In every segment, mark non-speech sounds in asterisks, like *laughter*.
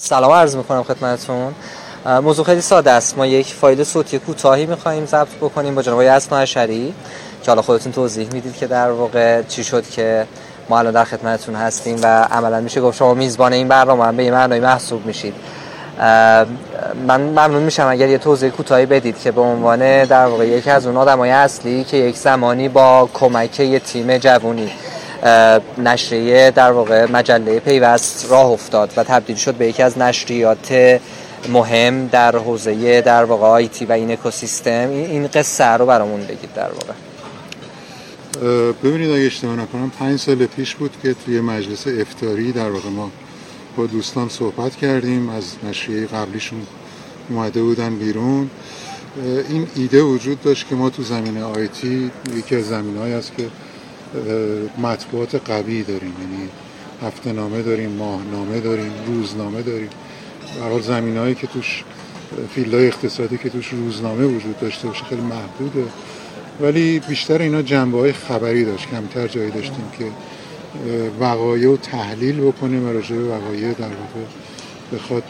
سلام عرض می‌کنم خدمتتون. موضوع خیلی ساده است. ما یک فایل صوتی کوتاهی می‌خواهیم ضبط بکنیم با جناب اسما اشری که حالا خودتون توضیح می‌دید که در واقع چی شد که ما الان در خدمتتون هستیم و عملا میشه گفت شما میزبان این برنامه هم به این معنای محسوب میشید. من ممنون میشم اگر یه توضیح کوتاهی بدید که به عنوان در واقع یکی از اون آدمای اصلی که یک زمانی با کمک یه تیم جوونی نشریه در واقع مجله پیوست راه افتاد و تبدیل شد به یکی از نشریات مهم در حوزه در واقع آیتی و این اکوسیستم. این قصه رو برامون بگید در واقع. ببینید اگه اشتباه نکنم پنج سال پیش بود که توی مجلس افتاری در واقع ما با دوستان صحبت کردیم. از نشریه قبلیشون اومده بودن بیرون. این ایده وجود داشت که ما تو زمینه آیتی یکی از زمینه است که مطبوعات قوی داریم. یعنی هفته نامه داریم ماه نامه داریم روزنامه داریم. برحال زمین هایی که توش فیلد های اقتصادی که توش روزنامه وجود داشته باشه خیلی محدوده. ولی بیشتر اینا جنبه های خبری داشت. کمتر جایی داشتیم که وقایع و تحلیل بکنیم و راجع به وقایع در واقع بخواد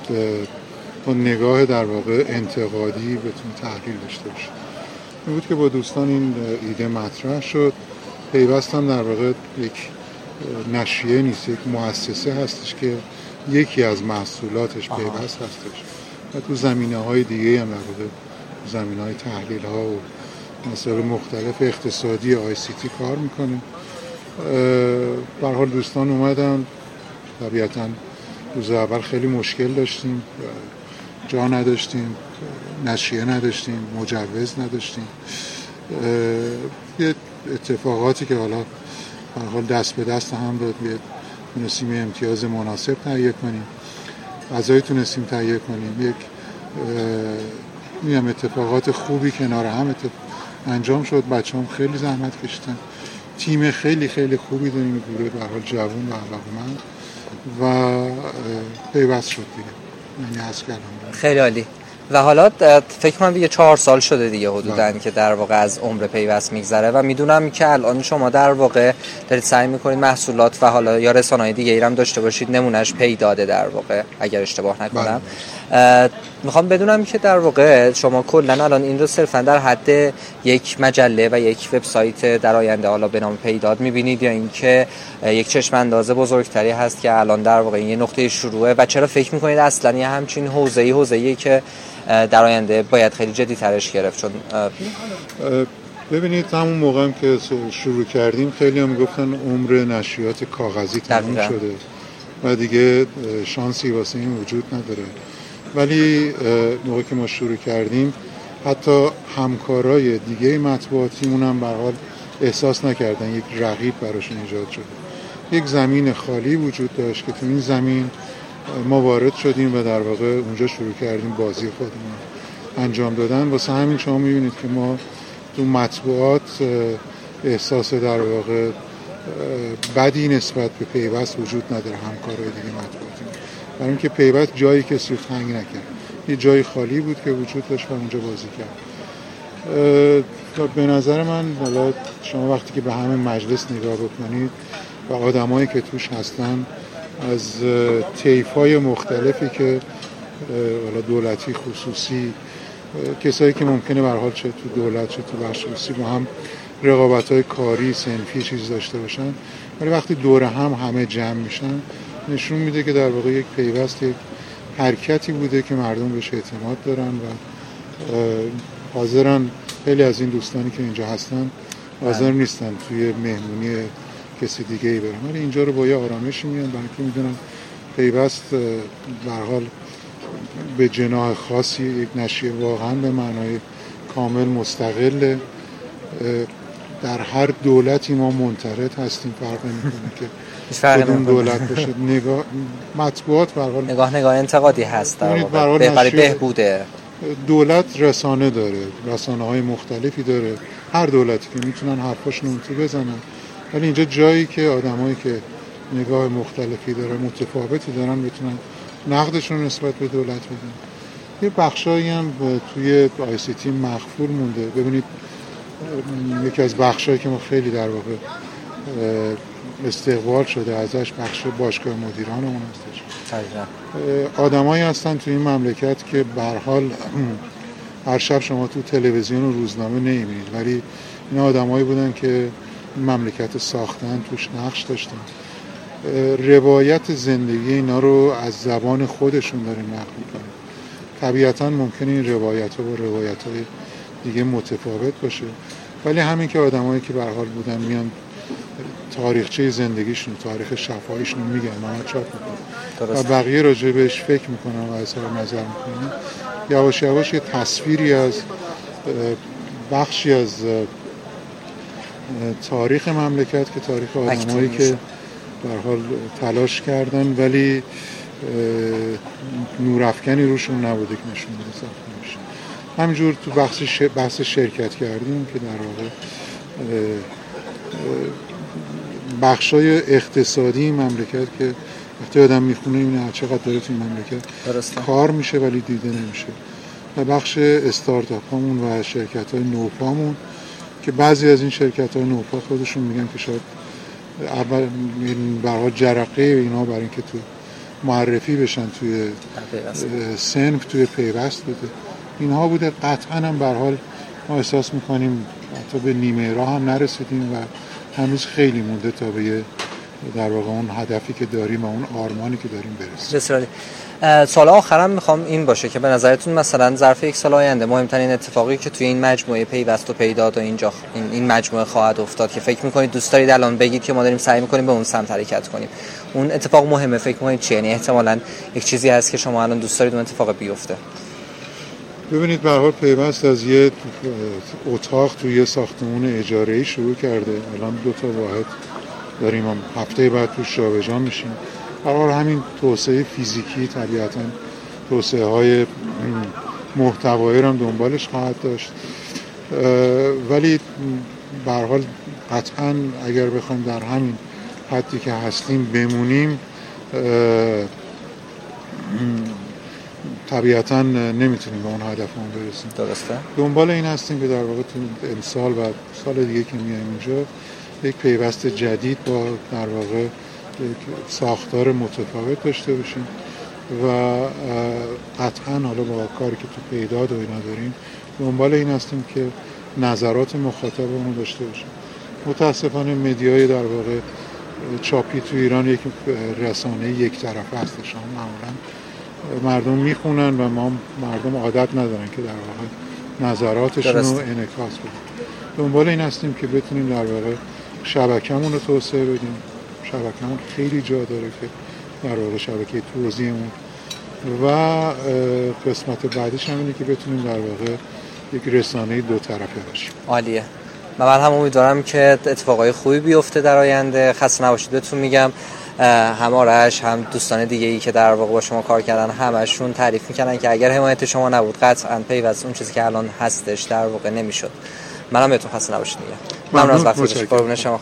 با نگاه در واقع انتقادی بتون تحلیل داشته باشه. این بود که با دوستان این ایده مطرح شد. پیوست هم در واقع یک نشریه نیست یک مؤسسه هستش که یکی از محصولاتش پیوست هستش. و تو زمینه های دیگه هم در واقع زمینه های تحلیل ها و مسائل مختلف اقتصادی آی سی تی کار می‌کنه. حال دوستان اومدن. طبیعتا روز اول خیلی مشکل داشتیم. جا نداشتیم نشریه نداشتیم مجوز نداشتیم. یه اتفاقاتی که حالا حال دست به دست هم داد تونستیم امتیاز مناسب تهیه کنیم. غذایی تونستیم تهیه کنیم. یک میگم اتفاقات خوبی کنار هم انجام شد. بچه هم خیلی زحمت کشتن تیم خیلی خیلی خوبی داریم. گروه به حال جوون و علاقمند. و پیوست شد دیگه. یعنی خیلی عالی. و حالا فکر کنم دیگه چهار سال شده دیگه حدودا بله. که در واقع از عمر پیوست میگذره و می‌دونم که الان شما در واقع دارید سعی می‌کنید محصولات و حالا یا رسانه‌های دیگه ایرم داشته باشید نمونهش پی داده در واقع اگر اشتباه نکنم بله. می‌خوام بدونم که در واقع شما کلا الان این رو صرفا در حد یک مجله و یک وبسایت در آینده حالا به نام پیداد می‌بینید یا اینکه یک چشم اندازه بزرگتری هست که الان در واقع این یه نقطه شروعه و چرا فکر می‌کنید اصلا یه همچین حوزه‌ای حوزه‌ای که در آینده باید خیلی جدی ترش گرفت؟ چون ببینید همون موقع هم که شروع کردیم خیلی هم گفتن عمر نشریات کاغذی تموم شده و دیگه شانسی واسه این وجود نداره. ولی موقع که ما شروع کردیم حتی همکارای دیگه مطبوعاتیمون هم حال احساس نکردن یک رقیب براشون ایجاد شده. یک زمین خالی وجود داشت که تو این زمین ما وارد شدیم و در واقع اونجا شروع کردیم بازی خودمون انجام دادن. واسه همین شما می‌بینید که ما تو مطبوعات احساس در واقع بدی نسبت به پیوست وجود نداره همکارای دیگه مطبوعاتی برای اینکه پیوست جایی که رو تنگ نکرد. یه جای خالی بود که وجود داشت و اونجا بازی کرد. به نظر من حالا شما وقتی که به همه مجلس نگاه بکنید و آدمایی که توش هستن از تیف های مختلفی که حالا دولتی خصوصی کسایی که ممکنه به حال چه تو دولت چه تو بخش خصوصی با هم رقابت های کاری سنفی چیز داشته باشن ولی وقتی دور هم همه جمع میشن نشون میده که در واقع یک پیوست یک حرکتی بوده که مردم بهش اعتماد دارن و حاضرن. خیلی از این دوستانی که اینجا هستن حاضر نیستن توی مهمونی کسی دیگه ای برم ولی اینجا رو با یه آرامشی میان برای که می‌دونم پیوست به حال به جناح خاصی یک نشیه واقعا به معنای کامل مستقل در هر دولتی ما منترد هستیم فرق نمی‌کنه که *laughs* کدوم دولت باشه نگاه مطبوعات حال نگاه نگاه انتقادی هست در برای بهبوده. دولت رسانه داره. رسانه های مختلفی داره. هر دولتی که می‌تونن حرفاشون رو بزنن. ولی اینجا جایی که آدمایی که نگاه مختلفی داره متفاوتی دارن بتونن نقدشون نسبت به دولت بدن. یه بخشایی هم توی آی سی تی مخفول مونده. ببینید یکی از بخشایی که ما خیلی در واقع استقبال شده ازش بخش باشگاه مدیران اون هستش آدمایی هستن تو این مملکت که به حال *clears throat* هر شب شما تو تلویزیون و روزنامه نمی‌بینید ولی این آدمایی بودن که مملکت ساختن توش نقش داشتن. روایت زندگی اینا رو از زبان خودشون داریم نقل می‌کنیم طبیعتا ممکنه این روایت ها و روایت های دیگه متفاوت باشه. ولی همین که آدمایی که به حال بودن میان تاریخچه زندگیشون تاریخ شفایشون میگن من چاپ می‌کنم و بقیه راجع بهش فکر می‌کنن و اظهار نظر می‌کنن. یواش یواش یه تصویری از بخشی از تاریخ مملکت که تاریخ آدمایی که به حال تلاش کردن ولی نورافکنی روشون نبوده که نشون بده میشه همینجور تو بحث, بحث شرکت کردیم که در واقع بخشای اقتصادی مملکت که وقتی آدم می‌خونه این چقدر داره تو مملکت کار میشه ولی دیده نمیشه. و بخش استارتاپ همون و شرکت های نوپامون که بعضی از این شرکت های نوپا خودشون میگن که شاید اول برای جرقه اینا برای اینکه تو معرفی بشن توی سنف توی پیوست بوده اینها بوده. قطعا هم حال ما احساس می‌کنیم حتی به نیمه راه هم نرسیدیم و هنوز خیلی مونده تا به در واقع اون هدفی که داریم و اون آرمانی که داریم برسیم. سال آخرم می‌خوام این باشه که به نظرتون مثلا ظرف یک سال آینده مهمترین اتفاقی که توی این مجموعه پیوست و پیداد و اینجا این, این مجموعه خواهد افتاد که فکر می‌کنید دوست دارید الان بگید که ما داریم سعی می‌کنیم به اون سمت حرکت کنیم. اون اتفاق مهمه فکر می‌کنید چیه یعنی احتمالاً یک چیزی هست که شما الان دوست دارید اون اتفاق بیفته. ببینید به حال پیوست از یه اتاق توی یه ساختمون اجاره ای شروع کرده. الان دو تا واحد داریم هم هفته بعد توش جابجا میشیم. قرار همین توسعه فیزیکی طبیعتا توسعه های محتوایی هم دنبالش خواهد داشت. ولی به حال قطعا اگر بخوایم در همین حدی که هستیم بمونیم طبیعتا نمی‌تونیم به اون هدفمون برسیم. درسته. دنبال این هستیم که در واقع تو امسال و سال دیگه که میایم اینجا یک پیوست جدید با در واقع یک ساختار متفاوت داشته باشیم و قطعا حالا با کاری که تو پیداد و اینا داریم دنبال این هستیم که نظرات مخاطبمون داشته باشیم. متاسفانه مدیای در واقع چاپی تو ایران یک رسانه یک طرف هستش معمولا مردم می‌خونن و ما مردم عادت ندارن که در واقع نظراتشون رو انعکاس بدیم دنبال این هستیم که بتونیم در واقع شبکمون رو توسعه بدیم. شبکمون خیلی جا داره که در واقع شبکه توضیحمون و قسمت بعدش هم اینه که بتونیم در واقع یک رسانه دو طرفه باشیم. عالیه. من هم امیدوارم که اتفاقای خوبی بیفته در آینده. خسته نباشید بهتون میگم. هم آرش هم دوستان دیگه ای که در واقع با شما کار کردن همشون تعریف می‌کنن که اگر حمایت شما نبود قطعا پیوست اون چیزی که الان هستش در واقع نمی‌شد. منم بهتون خسته نباشید میگم ممنون. از وقتی شما